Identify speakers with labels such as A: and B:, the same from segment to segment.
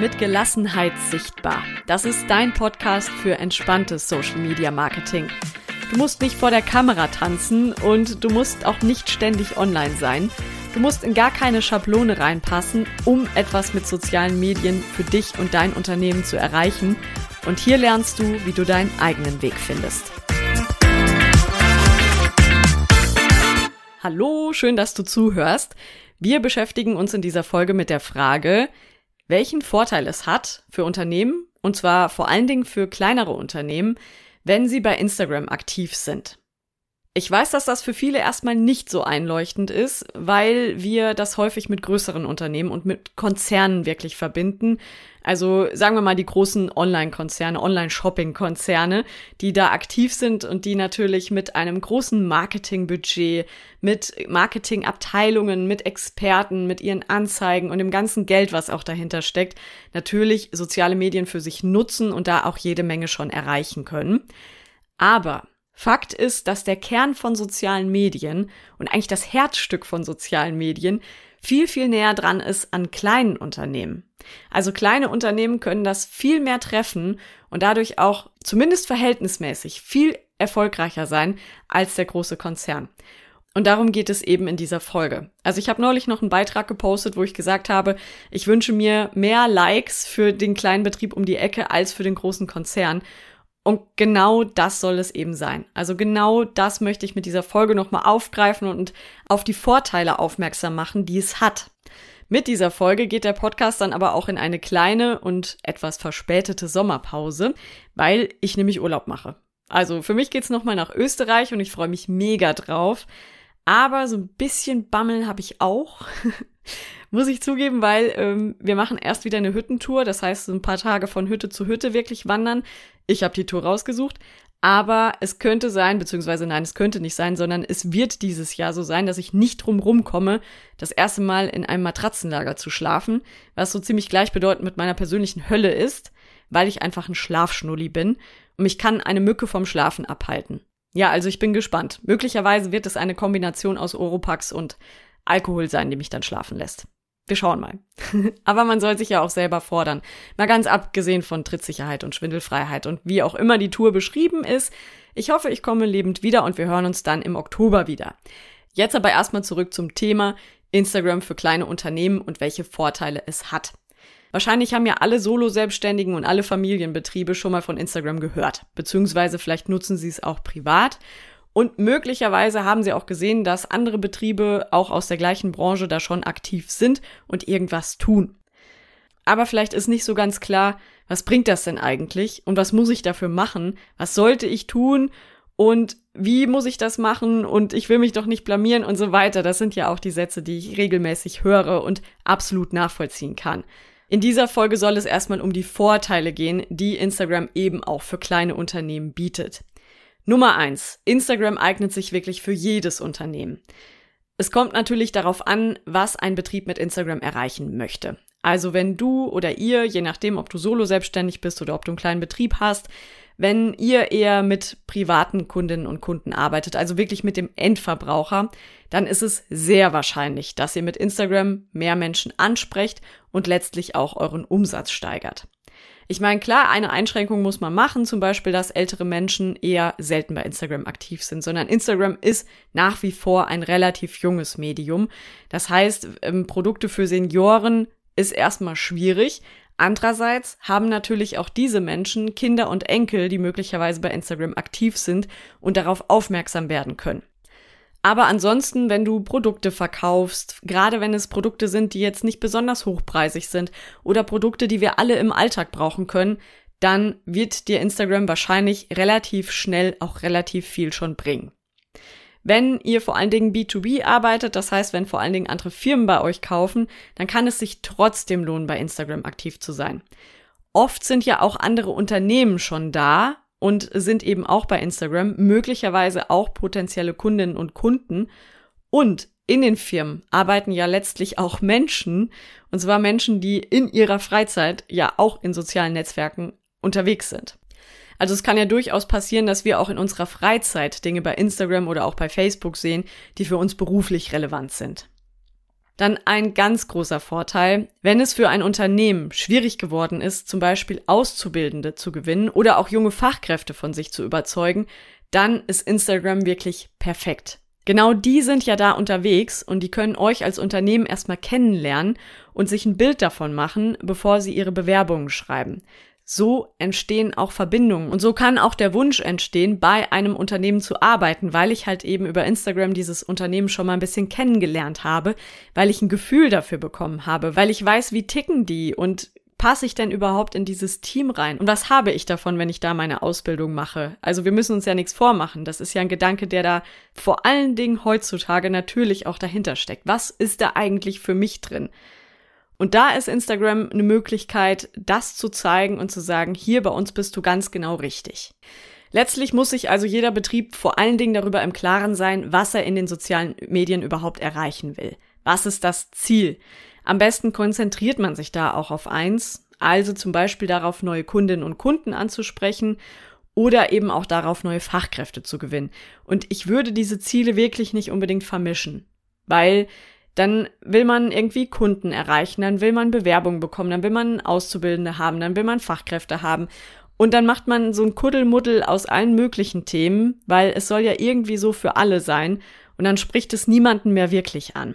A: mit Gelassenheit sichtbar. Das ist dein Podcast für entspanntes Social Media Marketing. Du musst nicht vor der Kamera tanzen und du musst auch nicht ständig online sein. Du musst in gar keine Schablone reinpassen, um etwas mit sozialen Medien für dich und dein Unternehmen zu erreichen. Und hier lernst du, wie du deinen eigenen Weg findest. Hallo, schön, dass du zuhörst. Wir beschäftigen uns in dieser Folge mit der Frage, welchen Vorteil es hat für Unternehmen, und zwar vor allen Dingen für kleinere Unternehmen, wenn sie bei Instagram aktiv sind. Ich weiß, dass das für viele erstmal nicht so einleuchtend ist, weil wir das häufig mit größeren Unternehmen und mit Konzernen wirklich verbinden. Also sagen wir mal die großen Online-Konzerne, Online-Shopping-Konzerne, die da aktiv sind und die natürlich mit einem großen Marketingbudget, mit Marketingabteilungen, mit Experten, mit ihren Anzeigen und dem ganzen Geld, was auch dahinter steckt, natürlich soziale Medien für sich nutzen und da auch jede Menge schon erreichen können. Aber Fakt ist, dass der Kern von sozialen Medien und eigentlich das Herzstück von sozialen Medien viel, viel näher dran ist an kleinen Unternehmen. Also kleine Unternehmen können das viel mehr treffen und dadurch auch zumindest verhältnismäßig viel erfolgreicher sein als der große Konzern. Und darum geht es eben in dieser Folge. Also ich habe neulich noch einen Beitrag gepostet, wo ich gesagt habe, ich wünsche mir mehr Likes für den kleinen Betrieb um die Ecke als für den großen Konzern. Und genau das soll es eben sein. Also genau das möchte ich mit dieser Folge nochmal aufgreifen und auf die Vorteile aufmerksam machen, die es hat. Mit dieser Folge geht der Podcast dann aber auch in eine kleine und etwas verspätete Sommerpause, weil ich nämlich Urlaub mache. Also für mich geht's nochmal nach Österreich und ich freue mich mega drauf. Aber so ein bisschen Bammel habe ich auch. Muss ich zugeben, weil ähm, wir machen erst wieder eine Hüttentour. Das heißt, ein paar Tage von Hütte zu Hütte wirklich wandern. Ich habe die Tour rausgesucht. Aber es könnte sein, beziehungsweise nein, es könnte nicht sein, sondern es wird dieses Jahr so sein, dass ich nicht drum komme, das erste Mal in einem Matratzenlager zu schlafen, was so ziemlich gleichbedeutend mit meiner persönlichen Hölle ist, weil ich einfach ein Schlafschnulli bin und mich kann eine Mücke vom Schlafen abhalten. Ja, also ich bin gespannt. Möglicherweise wird es eine Kombination aus Oropax und Alkohol sein, die mich dann schlafen lässt. Wir schauen mal. Aber man soll sich ja auch selber fordern. Mal ganz abgesehen von Trittsicherheit und Schwindelfreiheit und wie auch immer die Tour beschrieben ist. Ich hoffe, ich komme lebend wieder und wir hören uns dann im Oktober wieder. Jetzt aber erstmal zurück zum Thema Instagram für kleine Unternehmen und welche Vorteile es hat. Wahrscheinlich haben ja alle Solo-Selbstständigen und alle Familienbetriebe schon mal von Instagram gehört, beziehungsweise vielleicht nutzen sie es auch privat. Und möglicherweise haben sie auch gesehen, dass andere Betriebe auch aus der gleichen Branche da schon aktiv sind und irgendwas tun. Aber vielleicht ist nicht so ganz klar, was bringt das denn eigentlich und was muss ich dafür machen? Was sollte ich tun? Und wie muss ich das machen? Und ich will mich doch nicht blamieren und so weiter. Das sind ja auch die Sätze, die ich regelmäßig höre und absolut nachvollziehen kann. In dieser Folge soll es erstmal um die Vorteile gehen, die Instagram eben auch für kleine Unternehmen bietet. Nummer eins: Instagram eignet sich wirklich für jedes Unternehmen. Es kommt natürlich darauf an, was ein Betrieb mit Instagram erreichen möchte. Also wenn du oder ihr, je nachdem, ob du solo selbstständig bist oder ob du einen kleinen Betrieb hast, wenn ihr eher mit privaten Kundinnen und Kunden arbeitet, also wirklich mit dem Endverbraucher, dann ist es sehr wahrscheinlich, dass ihr mit Instagram mehr Menschen ansprecht und letztlich auch euren Umsatz steigert. Ich meine, klar, eine Einschränkung muss man machen, zum Beispiel, dass ältere Menschen eher selten bei Instagram aktiv sind, sondern Instagram ist nach wie vor ein relativ junges Medium. Das heißt, ähm, Produkte für Senioren ist erstmal schwierig, Andererseits haben natürlich auch diese Menschen Kinder und Enkel, die möglicherweise bei Instagram aktiv sind und darauf aufmerksam werden können. Aber ansonsten, wenn du Produkte verkaufst, gerade wenn es Produkte sind, die jetzt nicht besonders hochpreisig sind oder Produkte, die wir alle im Alltag brauchen können, dann wird dir Instagram wahrscheinlich relativ schnell auch relativ viel schon bringen. Wenn ihr vor allen Dingen B2B arbeitet, das heißt, wenn vor allen Dingen andere Firmen bei euch kaufen, dann kann es sich trotzdem lohnen, bei Instagram aktiv zu sein. Oft sind ja auch andere Unternehmen schon da und sind eben auch bei Instagram, möglicherweise auch potenzielle Kundinnen und Kunden. Und in den Firmen arbeiten ja letztlich auch Menschen, und zwar Menschen, die in ihrer Freizeit ja auch in sozialen Netzwerken unterwegs sind. Also es kann ja durchaus passieren, dass wir auch in unserer Freizeit Dinge bei Instagram oder auch bei Facebook sehen, die für uns beruflich relevant sind. Dann ein ganz großer Vorteil, wenn es für ein Unternehmen schwierig geworden ist, zum Beispiel Auszubildende zu gewinnen oder auch junge Fachkräfte von sich zu überzeugen, dann ist Instagram wirklich perfekt. Genau die sind ja da unterwegs und die können euch als Unternehmen erstmal kennenlernen und sich ein Bild davon machen, bevor sie ihre Bewerbungen schreiben. So entstehen auch Verbindungen und so kann auch der Wunsch entstehen, bei einem Unternehmen zu arbeiten, weil ich halt eben über Instagram dieses Unternehmen schon mal ein bisschen kennengelernt habe, weil ich ein Gefühl dafür bekommen habe, weil ich weiß, wie ticken die und passe ich denn überhaupt in dieses Team rein? Und was habe ich davon, wenn ich da meine Ausbildung mache? Also wir müssen uns ja nichts vormachen. Das ist ja ein Gedanke, der da vor allen Dingen heutzutage natürlich auch dahinter steckt. Was ist da eigentlich für mich drin? Und da ist Instagram eine Möglichkeit, das zu zeigen und zu sagen, hier bei uns bist du ganz genau richtig. Letztlich muss sich also jeder Betrieb vor allen Dingen darüber im Klaren sein, was er in den sozialen Medien überhaupt erreichen will. Was ist das Ziel? Am besten konzentriert man sich da auch auf eins, also zum Beispiel darauf, neue Kundinnen und Kunden anzusprechen oder eben auch darauf, neue Fachkräfte zu gewinnen. Und ich würde diese Ziele wirklich nicht unbedingt vermischen, weil dann will man irgendwie Kunden erreichen, dann will man Bewerbungen bekommen, dann will man Auszubildende haben, dann will man Fachkräfte haben. Und dann macht man so ein Kuddelmuddel aus allen möglichen Themen, weil es soll ja irgendwie so für alle sein. Und dann spricht es niemanden mehr wirklich an.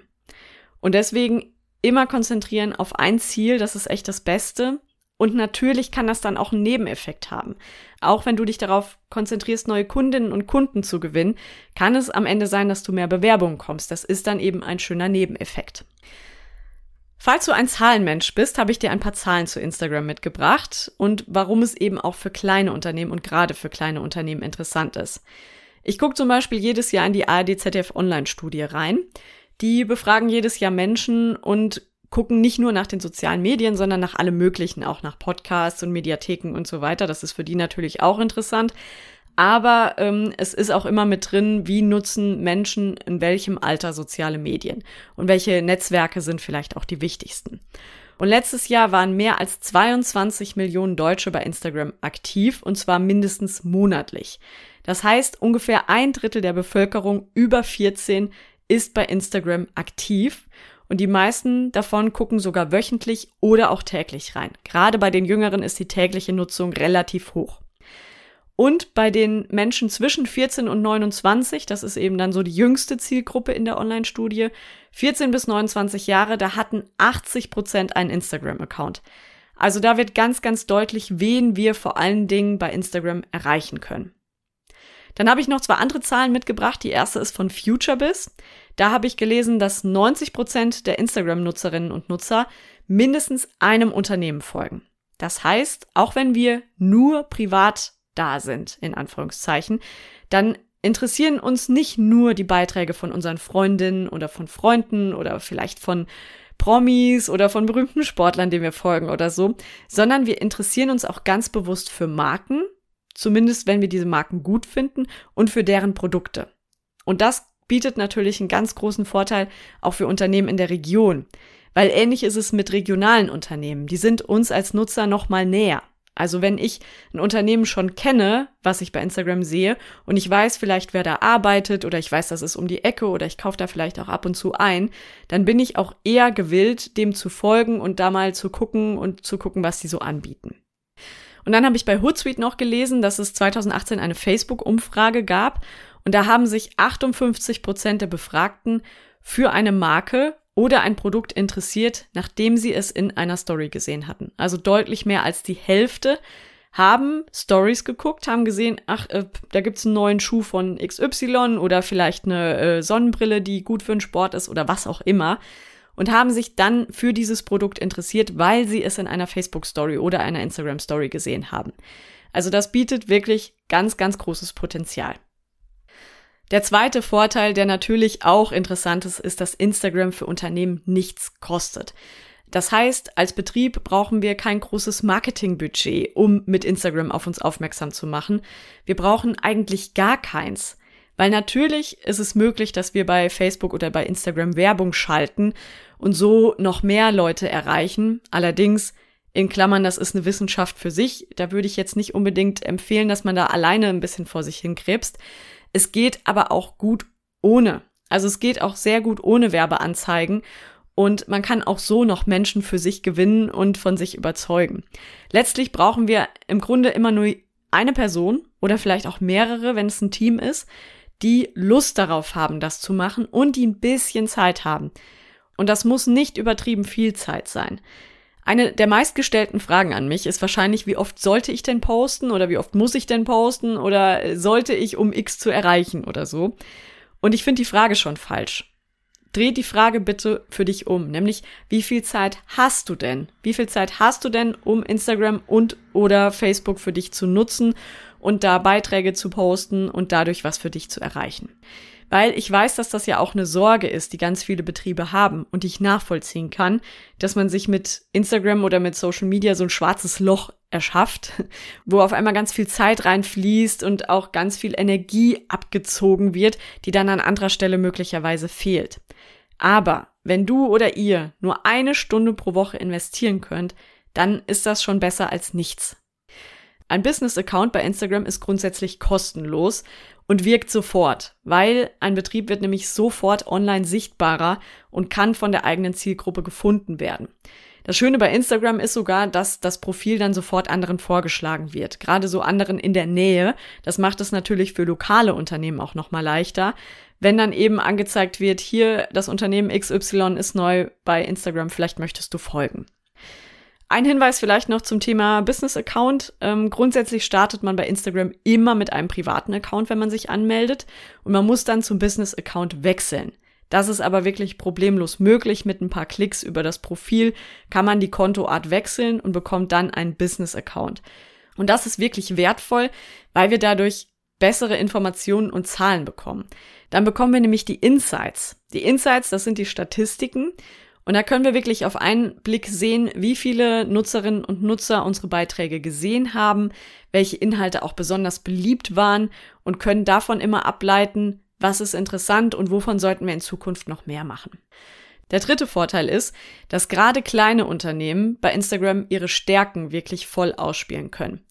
A: Und deswegen immer konzentrieren auf ein Ziel, das ist echt das Beste. Und natürlich kann das dann auch einen Nebeneffekt haben. Auch wenn du dich darauf konzentrierst, neue Kundinnen und Kunden zu gewinnen, kann es am Ende sein, dass du mehr Bewerbungen kommst. Das ist dann eben ein schöner Nebeneffekt. Falls du ein Zahlenmensch bist, habe ich dir ein paar Zahlen zu Instagram mitgebracht und warum es eben auch für kleine Unternehmen und gerade für kleine Unternehmen interessant ist. Ich gucke zum Beispiel jedes Jahr in die ARD ZDF Online-Studie rein. Die befragen jedes Jahr Menschen und gucken nicht nur nach den sozialen Medien, sondern nach allem Möglichen, auch nach Podcasts und Mediatheken und so weiter. Das ist für die natürlich auch interessant. Aber ähm, es ist auch immer mit drin, wie nutzen Menschen in welchem Alter soziale Medien und welche Netzwerke sind vielleicht auch die wichtigsten. Und letztes Jahr waren mehr als 22 Millionen Deutsche bei Instagram aktiv und zwar mindestens monatlich. Das heißt, ungefähr ein Drittel der Bevölkerung über 14 ist bei Instagram aktiv und die meisten davon gucken sogar wöchentlich oder auch täglich rein. Gerade bei den Jüngeren ist die tägliche Nutzung relativ hoch. Und bei den Menschen zwischen 14 und 29, das ist eben dann so die jüngste Zielgruppe in der Online-Studie, 14 bis 29 Jahre, da hatten 80 Prozent einen Instagram-Account. Also da wird ganz, ganz deutlich, wen wir vor allen Dingen bei Instagram erreichen können. Dann habe ich noch zwei andere Zahlen mitgebracht. Die erste ist von FutureBiz. Da habe ich gelesen, dass 90 Prozent der Instagram-Nutzerinnen und Nutzer mindestens einem Unternehmen folgen. Das heißt, auch wenn wir nur privat da sind, in Anführungszeichen, dann interessieren uns nicht nur die Beiträge von unseren Freundinnen oder von Freunden oder vielleicht von Promis oder von berühmten Sportlern, denen wir folgen oder so, sondern wir interessieren uns auch ganz bewusst für Marken, zumindest wenn wir diese Marken gut finden und für deren Produkte. Und das bietet natürlich einen ganz großen Vorteil auch für Unternehmen in der Region, weil ähnlich ist es mit regionalen Unternehmen. Die sind uns als Nutzer noch mal näher. Also wenn ich ein Unternehmen schon kenne, was ich bei Instagram sehe, und ich weiß vielleicht, wer da arbeitet, oder ich weiß, das ist um die Ecke, oder ich kaufe da vielleicht auch ab und zu ein, dann bin ich auch eher gewillt, dem zu folgen und da mal zu gucken und zu gucken, was sie so anbieten. Und dann habe ich bei Hootsuite noch gelesen, dass es 2018 eine Facebook-Umfrage gab und da haben sich 58 Prozent der Befragten für eine Marke oder ein Produkt interessiert, nachdem sie es in einer Story gesehen hatten. Also deutlich mehr als die Hälfte haben Stories geguckt, haben gesehen, ach, äh, da gibt's einen neuen Schuh von XY oder vielleicht eine äh, Sonnenbrille, die gut für den Sport ist oder was auch immer und haben sich dann für dieses Produkt interessiert, weil sie es in einer Facebook Story oder einer Instagram Story gesehen haben. Also das bietet wirklich ganz, ganz großes Potenzial. Der zweite Vorteil, der natürlich auch interessant ist, ist, dass Instagram für Unternehmen nichts kostet. Das heißt, als Betrieb brauchen wir kein großes Marketingbudget, um mit Instagram auf uns aufmerksam zu machen. Wir brauchen eigentlich gar keins. Weil natürlich ist es möglich, dass wir bei Facebook oder bei Instagram Werbung schalten und so noch mehr Leute erreichen. Allerdings in Klammern, das ist eine Wissenschaft für sich. Da würde ich jetzt nicht unbedingt empfehlen, dass man da alleine ein bisschen vor sich hinkrebst. Es geht aber auch gut ohne. Also es geht auch sehr gut ohne Werbeanzeigen. und man kann auch so noch Menschen für sich gewinnen und von sich überzeugen. Letztlich brauchen wir im Grunde immer nur eine Person oder vielleicht auch mehrere, wenn es ein Team ist, die Lust darauf haben, das zu machen und die ein bisschen Zeit haben. Und das muss nicht übertrieben viel Zeit sein. Eine der meistgestellten Fragen an mich ist wahrscheinlich, wie oft sollte ich denn posten oder wie oft muss ich denn posten oder sollte ich, um X zu erreichen oder so. Und ich finde die Frage schon falsch. Dreh die Frage bitte für dich um, nämlich wie viel Zeit hast du denn? Wie viel Zeit hast du denn, um Instagram und oder Facebook für dich zu nutzen und da Beiträge zu posten und dadurch was für dich zu erreichen? Weil ich weiß, dass das ja auch eine Sorge ist, die ganz viele Betriebe haben und die ich nachvollziehen kann, dass man sich mit Instagram oder mit Social Media so ein schwarzes Loch erschafft, wo auf einmal ganz viel Zeit reinfließt und auch ganz viel Energie abgezogen wird, die dann an anderer Stelle möglicherweise fehlt. Aber wenn du oder ihr nur eine Stunde pro Woche investieren könnt, dann ist das schon besser als nichts. Ein Business-Account bei Instagram ist grundsätzlich kostenlos und wirkt sofort, weil ein Betrieb wird nämlich sofort online sichtbarer und kann von der eigenen Zielgruppe gefunden werden. Das Schöne bei Instagram ist sogar, dass das Profil dann sofort anderen vorgeschlagen wird. Gerade so anderen in der Nähe. Das macht es natürlich für lokale Unternehmen auch nochmal leichter, wenn dann eben angezeigt wird, hier das Unternehmen XY ist neu bei Instagram, vielleicht möchtest du folgen. Ein Hinweis vielleicht noch zum Thema Business Account. Ähm, grundsätzlich startet man bei Instagram immer mit einem privaten Account, wenn man sich anmeldet. Und man muss dann zum Business Account wechseln. Das ist aber wirklich problemlos möglich. Mit ein paar Klicks über das Profil kann man die Kontoart wechseln und bekommt dann einen Business Account. Und das ist wirklich wertvoll, weil wir dadurch bessere Informationen und Zahlen bekommen. Dann bekommen wir nämlich die Insights. Die Insights, das sind die Statistiken. Und da können wir wirklich auf einen Blick sehen, wie viele Nutzerinnen und Nutzer unsere Beiträge gesehen haben, welche Inhalte auch besonders beliebt waren und können davon immer ableiten, was ist interessant und wovon sollten wir in Zukunft noch mehr machen. Der dritte Vorteil ist, dass gerade kleine Unternehmen bei Instagram ihre Stärken wirklich voll ausspielen können.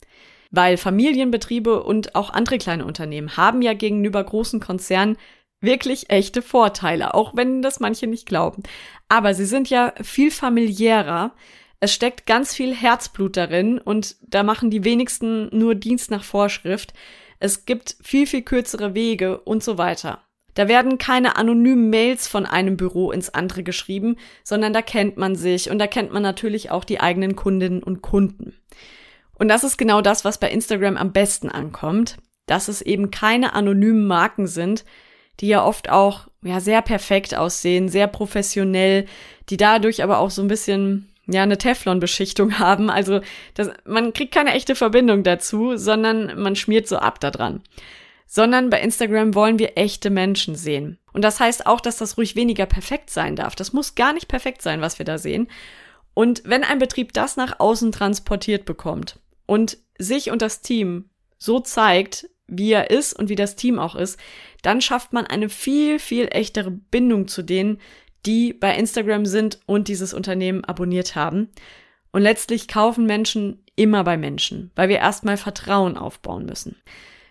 A: Weil Familienbetriebe und auch andere kleine Unternehmen haben ja gegenüber großen Konzernen wirklich echte Vorteile, auch wenn das manche nicht glauben. Aber sie sind ja viel familiärer. Es steckt ganz viel Herzblut darin und da machen die wenigsten nur Dienst nach Vorschrift. Es gibt viel, viel kürzere Wege und so weiter. Da werden keine anonymen Mails von einem Büro ins andere geschrieben, sondern da kennt man sich und da kennt man natürlich auch die eigenen Kundinnen und Kunden. Und das ist genau das, was bei Instagram am besten ankommt, dass es eben keine anonymen Marken sind, die ja oft auch ja sehr perfekt aussehen, sehr professionell, die dadurch aber auch so ein bisschen ja eine Teflon-Beschichtung haben. Also das, man kriegt keine echte Verbindung dazu, sondern man schmiert so ab da dran. Sondern bei Instagram wollen wir echte Menschen sehen. Und das heißt auch, dass das ruhig weniger perfekt sein darf. Das muss gar nicht perfekt sein, was wir da sehen. Und wenn ein Betrieb das nach außen transportiert bekommt und sich und das Team so zeigt, wie er ist und wie das Team auch ist, dann schafft man eine viel, viel echtere Bindung zu denen, die bei Instagram sind und dieses Unternehmen abonniert haben. Und letztlich kaufen Menschen immer bei Menschen, weil wir erstmal Vertrauen aufbauen müssen.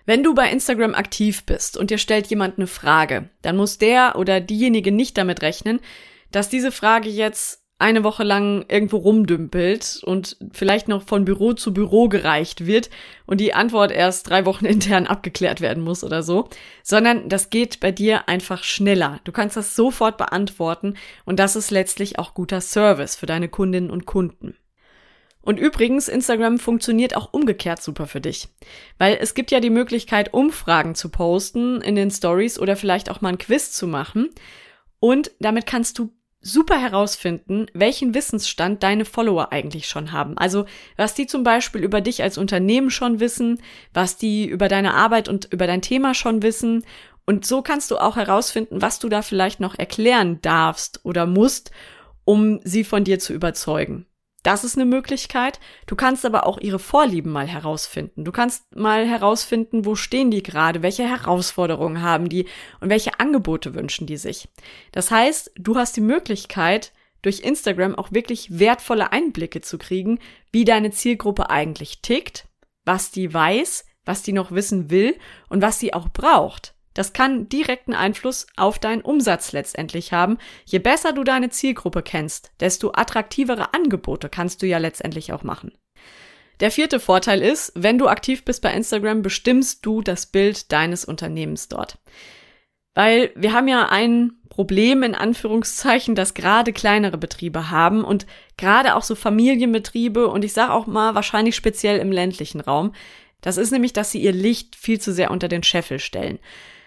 A: Wenn du bei Instagram aktiv bist und dir stellt jemand eine Frage, dann muss der oder diejenige nicht damit rechnen, dass diese Frage jetzt eine Woche lang irgendwo rumdümpelt und vielleicht noch von Büro zu Büro gereicht wird und die Antwort erst drei Wochen intern abgeklärt werden muss oder so, sondern das geht bei dir einfach schneller. Du kannst das sofort beantworten und das ist letztlich auch guter Service für deine Kundinnen und Kunden. Und übrigens, Instagram funktioniert auch umgekehrt super für dich. Weil es gibt ja die Möglichkeit, Umfragen zu posten in den Stories oder vielleicht auch mal ein Quiz zu machen. Und damit kannst du super herausfinden, welchen Wissensstand deine Follower eigentlich schon haben. Also was die zum Beispiel über dich als Unternehmen schon wissen, was die über deine Arbeit und über dein Thema schon wissen. Und so kannst du auch herausfinden, was du da vielleicht noch erklären darfst oder musst, um sie von dir zu überzeugen. Das ist eine Möglichkeit. Du kannst aber auch ihre Vorlieben mal herausfinden. Du kannst mal herausfinden, wo stehen die gerade, welche Herausforderungen haben die und welche Angebote wünschen die sich. Das heißt, du hast die Möglichkeit, durch Instagram auch wirklich wertvolle Einblicke zu kriegen, wie deine Zielgruppe eigentlich tickt, was die weiß, was die noch wissen will und was sie auch braucht. Das kann direkten Einfluss auf deinen Umsatz letztendlich haben. Je besser du deine Zielgruppe kennst, desto attraktivere Angebote kannst du ja letztendlich auch machen. Der vierte Vorteil ist, wenn du aktiv bist bei Instagram, bestimmst du das Bild deines Unternehmens dort. Weil wir haben ja ein Problem in Anführungszeichen, das gerade kleinere Betriebe haben und gerade auch so Familienbetriebe und ich sage auch mal wahrscheinlich speziell im ländlichen Raum. Das ist nämlich, dass sie ihr Licht viel zu sehr unter den Scheffel stellen.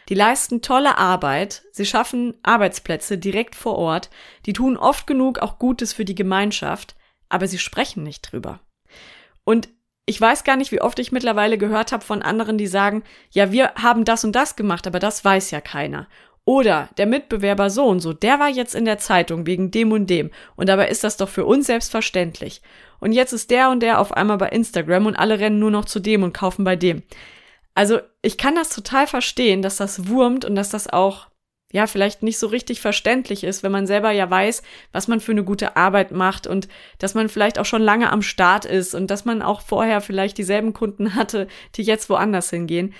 A: Die leisten tolle Arbeit, sie schaffen Arbeitsplätze direkt vor Ort, die tun oft genug auch Gutes für die Gemeinschaft, aber sie sprechen nicht drüber. Und ich weiß gar nicht, wie oft ich mittlerweile gehört habe von anderen, die sagen, ja, wir haben das und das gemacht, aber das weiß ja keiner. Oder der Mitbewerber so und so, der war jetzt in der Zeitung wegen dem und dem. Und dabei ist das doch für uns selbstverständlich. Und jetzt ist der und der auf einmal bei Instagram und alle rennen nur noch zu dem und kaufen bei dem. Also ich kann das total verstehen, dass das wurmt und dass das auch ja, vielleicht nicht so richtig verständlich ist, wenn man selber ja weiß, was man für eine gute Arbeit macht und dass man vielleicht auch schon lange am Start ist und dass man auch vorher vielleicht dieselben Kunden hatte, die jetzt woanders hingehen.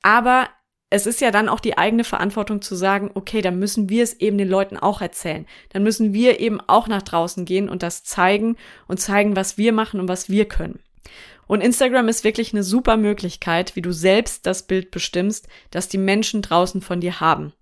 A: Aber es ist ja dann auch die eigene Verantwortung zu sagen, okay, dann müssen wir es eben den Leuten auch erzählen. Dann müssen wir eben auch nach draußen gehen und das zeigen und zeigen, was wir machen und was wir können. Und Instagram ist wirklich eine super Möglichkeit, wie du selbst das Bild bestimmst, das die Menschen draußen von dir haben.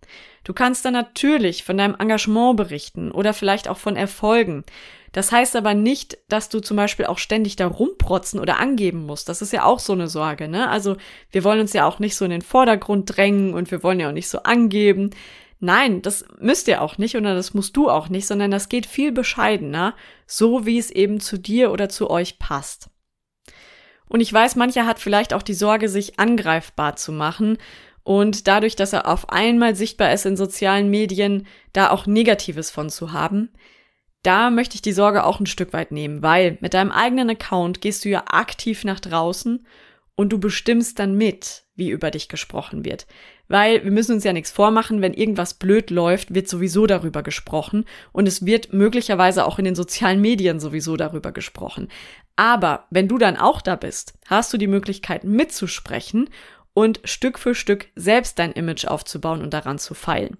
A: Du kannst dann natürlich von deinem Engagement berichten oder vielleicht auch von Erfolgen. Das heißt aber nicht, dass du zum Beispiel auch ständig da rumprotzen oder angeben musst. Das ist ja auch so eine Sorge, ne? Also wir wollen uns ja auch nicht so in den Vordergrund drängen und wir wollen ja auch nicht so angeben. Nein, das müsst ihr auch nicht oder das musst du auch nicht, sondern das geht viel bescheidener, so wie es eben zu dir oder zu euch passt. Und ich weiß, mancher hat vielleicht auch die Sorge, sich angreifbar zu machen und dadurch, dass er auf einmal sichtbar ist in sozialen Medien, da auch Negatives von zu haben. Da möchte ich die Sorge auch ein Stück weit nehmen, weil mit deinem eigenen Account gehst du ja aktiv nach draußen und du bestimmst dann mit, wie über dich gesprochen wird. Weil wir müssen uns ja nichts vormachen, wenn irgendwas blöd läuft, wird sowieso darüber gesprochen und es wird möglicherweise auch in den sozialen Medien sowieso darüber gesprochen. Aber wenn du dann auch da bist, hast du die Möglichkeit mitzusprechen und Stück für Stück selbst dein Image aufzubauen und daran zu feilen.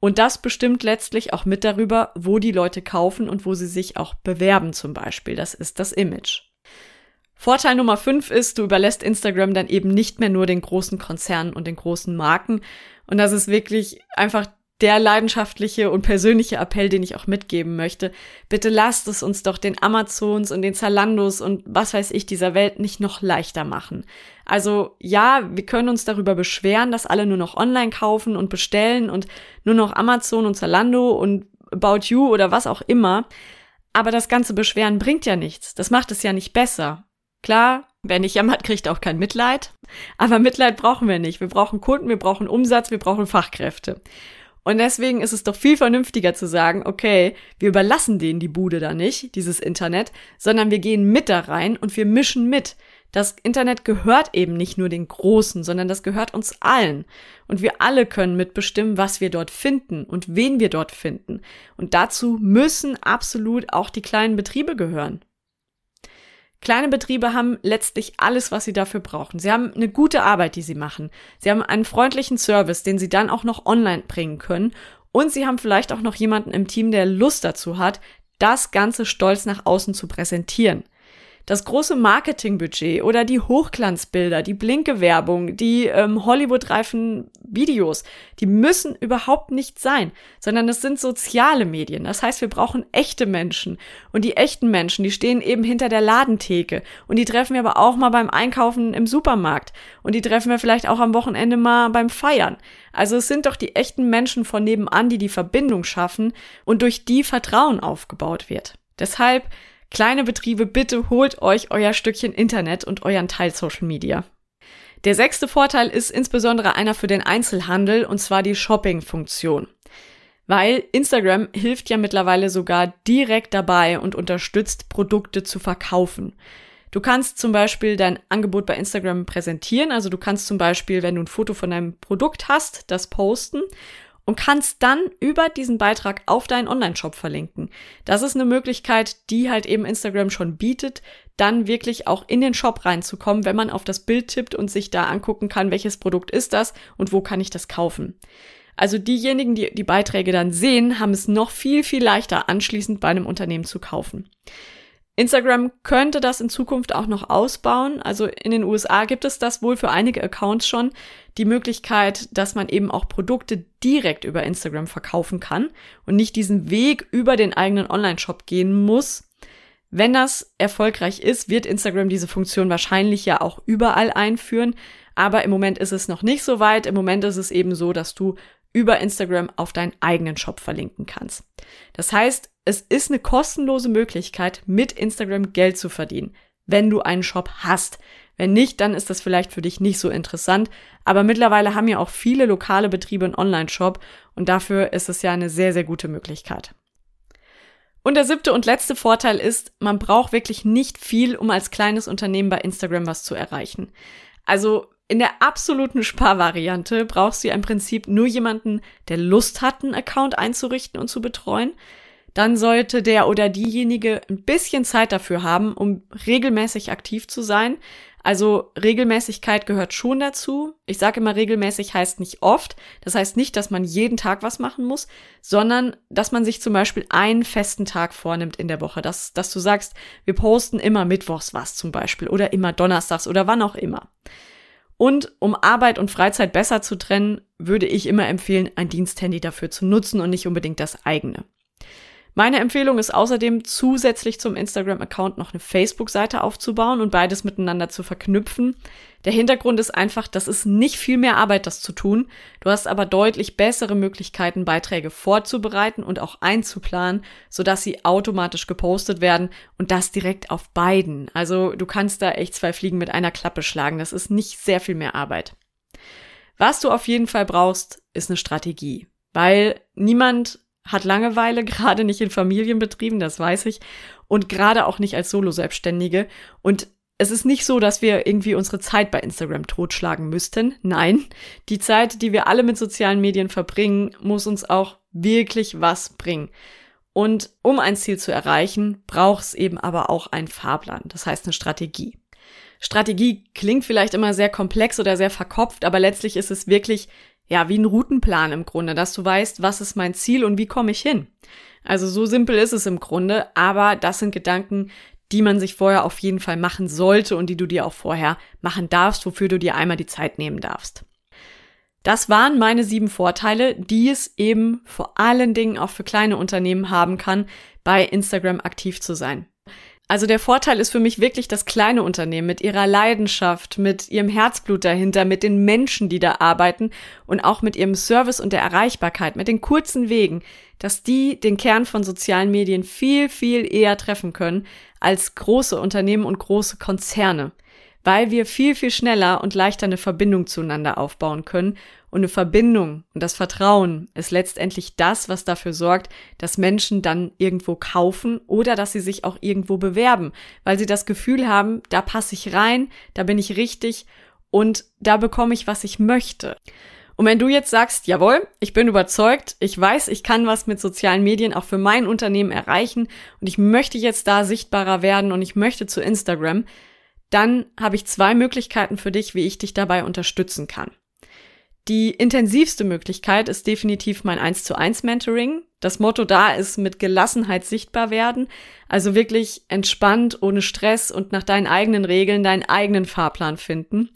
A: Und das bestimmt letztlich auch mit darüber, wo die Leute kaufen und wo sie sich auch bewerben zum Beispiel. Das ist das Image. Vorteil Nummer fünf ist, du überlässt Instagram dann eben nicht mehr nur den großen Konzernen und den großen Marken. Und das ist wirklich einfach der leidenschaftliche und persönliche Appell, den ich auch mitgeben möchte. Bitte lasst es uns doch den Amazons und den Zalandos und was weiß ich dieser Welt nicht noch leichter machen. Also ja, wir können uns darüber beschweren, dass alle nur noch online kaufen und bestellen und nur noch Amazon und Zalando und About You oder was auch immer. Aber das ganze Beschweren bringt ja nichts. Das macht es ja nicht besser. Klar, wer nicht jammert, kriegt auch kein Mitleid. Aber Mitleid brauchen wir nicht. Wir brauchen Kunden, wir brauchen Umsatz, wir brauchen Fachkräfte. Und deswegen ist es doch viel vernünftiger zu sagen, okay, wir überlassen denen die Bude da nicht, dieses Internet, sondern wir gehen mit da rein und wir mischen mit. Das Internet gehört eben nicht nur den Großen, sondern das gehört uns allen. Und wir alle können mitbestimmen, was wir dort finden und wen wir dort finden. Und dazu müssen absolut auch die kleinen Betriebe gehören. Kleine Betriebe haben letztlich alles, was sie dafür brauchen. Sie haben eine gute Arbeit, die sie machen. Sie haben einen freundlichen Service, den sie dann auch noch online bringen können. Und sie haben vielleicht auch noch jemanden im Team, der Lust dazu hat, das Ganze stolz nach außen zu präsentieren das große Marketingbudget oder die Hochglanzbilder, die blinke Werbung, die ähm, Hollywood-reifen Videos, die müssen überhaupt nicht sein, sondern es sind soziale Medien. Das heißt, wir brauchen echte Menschen. Und die echten Menschen, die stehen eben hinter der Ladentheke. Und die treffen wir aber auch mal beim Einkaufen im Supermarkt. Und die treffen wir vielleicht auch am Wochenende mal beim Feiern. Also es sind doch die echten Menschen von nebenan, die die Verbindung schaffen und durch die Vertrauen aufgebaut wird. Deshalb Kleine Betriebe, bitte holt euch euer Stückchen Internet und euren Teil Social Media. Der sechste Vorteil ist insbesondere einer für den Einzelhandel und zwar die Shopping-Funktion. Weil Instagram hilft ja mittlerweile sogar direkt dabei und unterstützt Produkte zu verkaufen. Du kannst zum Beispiel dein Angebot bei Instagram präsentieren. Also du kannst zum Beispiel, wenn du ein Foto von deinem Produkt hast, das posten und kannst dann über diesen Beitrag auf deinen Online-Shop verlinken. Das ist eine Möglichkeit, die halt eben Instagram schon bietet, dann wirklich auch in den Shop reinzukommen, wenn man auf das Bild tippt und sich da angucken kann, welches Produkt ist das und wo kann ich das kaufen. Also diejenigen, die die Beiträge dann sehen, haben es noch viel, viel leichter anschließend bei einem Unternehmen zu kaufen. Instagram könnte das in Zukunft auch noch ausbauen. Also in den USA gibt es das wohl für einige Accounts schon, die Möglichkeit, dass man eben auch Produkte direkt über Instagram verkaufen kann und nicht diesen Weg über den eigenen Online-Shop gehen muss. Wenn das erfolgreich ist, wird Instagram diese Funktion wahrscheinlich ja auch überall einführen. Aber im Moment ist es noch nicht so weit. Im Moment ist es eben so, dass du über Instagram auf deinen eigenen Shop verlinken kannst. Das heißt, es ist eine kostenlose Möglichkeit, mit Instagram Geld zu verdienen, wenn du einen Shop hast. Wenn nicht, dann ist das vielleicht für dich nicht so interessant. Aber mittlerweile haben ja auch viele lokale Betriebe einen Online-Shop und dafür ist es ja eine sehr, sehr gute Möglichkeit. Und der siebte und letzte Vorteil ist, man braucht wirklich nicht viel, um als kleines Unternehmen bei Instagram was zu erreichen. Also in der absoluten Sparvariante brauchst du ja im Prinzip nur jemanden, der Lust hat, einen Account einzurichten und zu betreuen. Dann sollte der oder diejenige ein bisschen Zeit dafür haben, um regelmäßig aktiv zu sein. Also Regelmäßigkeit gehört schon dazu. Ich sage immer, regelmäßig heißt nicht oft. Das heißt nicht, dass man jeden Tag was machen muss, sondern dass man sich zum Beispiel einen festen Tag vornimmt in der Woche. Dass, dass du sagst, wir posten immer Mittwochs was zum Beispiel oder immer Donnerstags oder wann auch immer. Und um Arbeit und Freizeit besser zu trennen, würde ich immer empfehlen, ein Diensthandy dafür zu nutzen und nicht unbedingt das eigene. Meine Empfehlung ist außerdem zusätzlich zum Instagram-Account noch eine Facebook-Seite aufzubauen und beides miteinander zu verknüpfen. Der Hintergrund ist einfach, das ist nicht viel mehr Arbeit, das zu tun. Du hast aber deutlich bessere Möglichkeiten, Beiträge vorzubereiten und auch einzuplanen, sodass sie automatisch gepostet werden und das direkt auf beiden. Also du kannst da echt zwei Fliegen mit einer Klappe schlagen. Das ist nicht sehr viel mehr Arbeit. Was du auf jeden Fall brauchst, ist eine Strategie. Weil niemand hat Langeweile, gerade nicht in Familienbetrieben, das weiß ich, und gerade auch nicht als Solo-Selbstständige. Und es ist nicht so, dass wir irgendwie unsere Zeit bei Instagram totschlagen müssten. Nein, die Zeit, die wir alle mit sozialen Medien verbringen, muss uns auch wirklich was bringen. Und um ein Ziel zu erreichen, braucht es eben aber auch einen Fahrplan, das heißt eine Strategie. Strategie klingt vielleicht immer sehr komplex oder sehr verkopft, aber letztlich ist es wirklich ja, wie ein Routenplan im Grunde, dass du weißt, was ist mein Ziel und wie komme ich hin. Also so simpel ist es im Grunde, aber das sind Gedanken, die man sich vorher auf jeden Fall machen sollte und die du dir auch vorher machen darfst, wofür du dir einmal die Zeit nehmen darfst. Das waren meine sieben Vorteile, die es eben vor allen Dingen auch für kleine Unternehmen haben kann, bei Instagram aktiv zu sein. Also der Vorteil ist für mich wirklich das kleine Unternehmen mit ihrer Leidenschaft, mit ihrem Herzblut dahinter, mit den Menschen, die da arbeiten und auch mit ihrem Service und der Erreichbarkeit, mit den kurzen Wegen, dass die den Kern von sozialen Medien viel, viel eher treffen können als große Unternehmen und große Konzerne, weil wir viel, viel schneller und leichter eine Verbindung zueinander aufbauen können und eine Verbindung und das Vertrauen ist letztendlich das, was dafür sorgt, dass Menschen dann irgendwo kaufen oder dass sie sich auch irgendwo bewerben, weil sie das Gefühl haben, da passe ich rein, da bin ich richtig und da bekomme ich, was ich möchte. Und wenn du jetzt sagst, jawohl, ich bin überzeugt, ich weiß, ich kann was mit sozialen Medien auch für mein Unternehmen erreichen und ich möchte jetzt da sichtbarer werden und ich möchte zu Instagram, dann habe ich zwei Möglichkeiten für dich, wie ich dich dabei unterstützen kann. Die intensivste Möglichkeit ist definitiv mein 1 zu 1 Mentoring. Das Motto da ist mit Gelassenheit sichtbar werden. Also wirklich entspannt, ohne Stress und nach deinen eigenen Regeln deinen eigenen Fahrplan finden.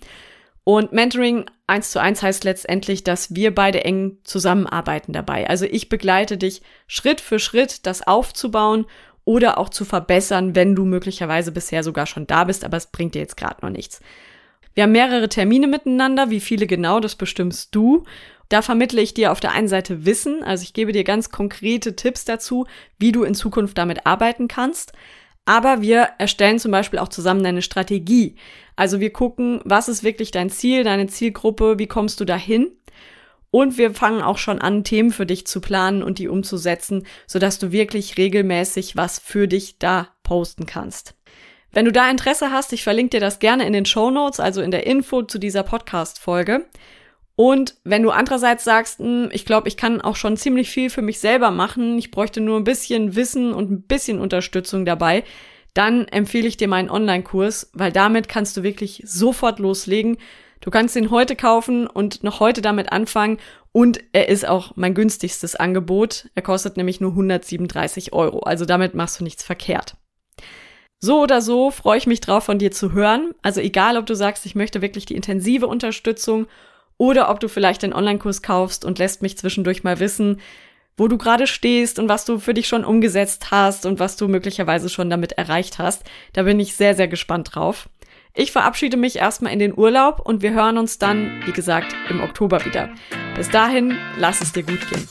A: Und Mentoring 1 zu 1 heißt letztendlich, dass wir beide eng zusammenarbeiten dabei. Also ich begleite dich Schritt für Schritt, das aufzubauen oder auch zu verbessern, wenn du möglicherweise bisher sogar schon da bist, aber es bringt dir jetzt gerade noch nichts. Wir haben mehrere Termine miteinander, wie viele genau, das bestimmst du. Da vermittle ich dir auf der einen Seite Wissen, also ich gebe dir ganz konkrete Tipps dazu, wie du in Zukunft damit arbeiten kannst. Aber wir erstellen zum Beispiel auch zusammen deine Strategie. Also wir gucken, was ist wirklich dein Ziel, deine Zielgruppe, wie kommst du dahin? Und wir fangen auch schon an, Themen für dich zu planen und die umzusetzen, sodass du wirklich regelmäßig was für dich da posten kannst. Wenn du da Interesse hast, ich verlinke dir das gerne in den Show Notes, also in der Info zu dieser Podcast-Folge. Und wenn du andererseits sagst, hm, ich glaube, ich kann auch schon ziemlich viel für mich selber machen, ich bräuchte nur ein bisschen Wissen und ein bisschen Unterstützung dabei, dann empfehle ich dir meinen Online-Kurs, weil damit kannst du wirklich sofort loslegen. Du kannst ihn heute kaufen und noch heute damit anfangen und er ist auch mein günstigstes Angebot. Er kostet nämlich nur 137 Euro. Also damit machst du nichts verkehrt. So oder so freue ich mich drauf, von dir zu hören. Also egal, ob du sagst, ich möchte wirklich die intensive Unterstützung oder ob du vielleicht den Online-Kurs kaufst und lässt mich zwischendurch mal wissen, wo du gerade stehst und was du für dich schon umgesetzt hast und was du möglicherweise schon damit erreicht hast. Da bin ich sehr, sehr gespannt drauf. Ich verabschiede mich erstmal in den Urlaub und wir hören uns dann, wie gesagt, im Oktober wieder. Bis dahin, lass es dir gut gehen.